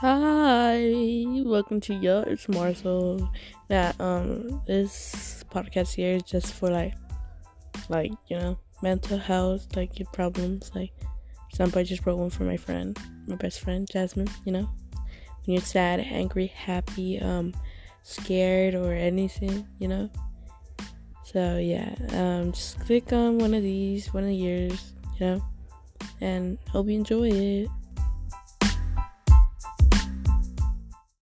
Hi, welcome to Yo, it's Marcel. That um this podcast here is just for like like, you know, mental health, like your problems. Like somebody just wrote one for my friend, my best friend, Jasmine, you know. When you're sad, angry, happy, um, scared or anything, you know. So yeah, um just click on one of these, one of yours, you know, and hope you enjoy it.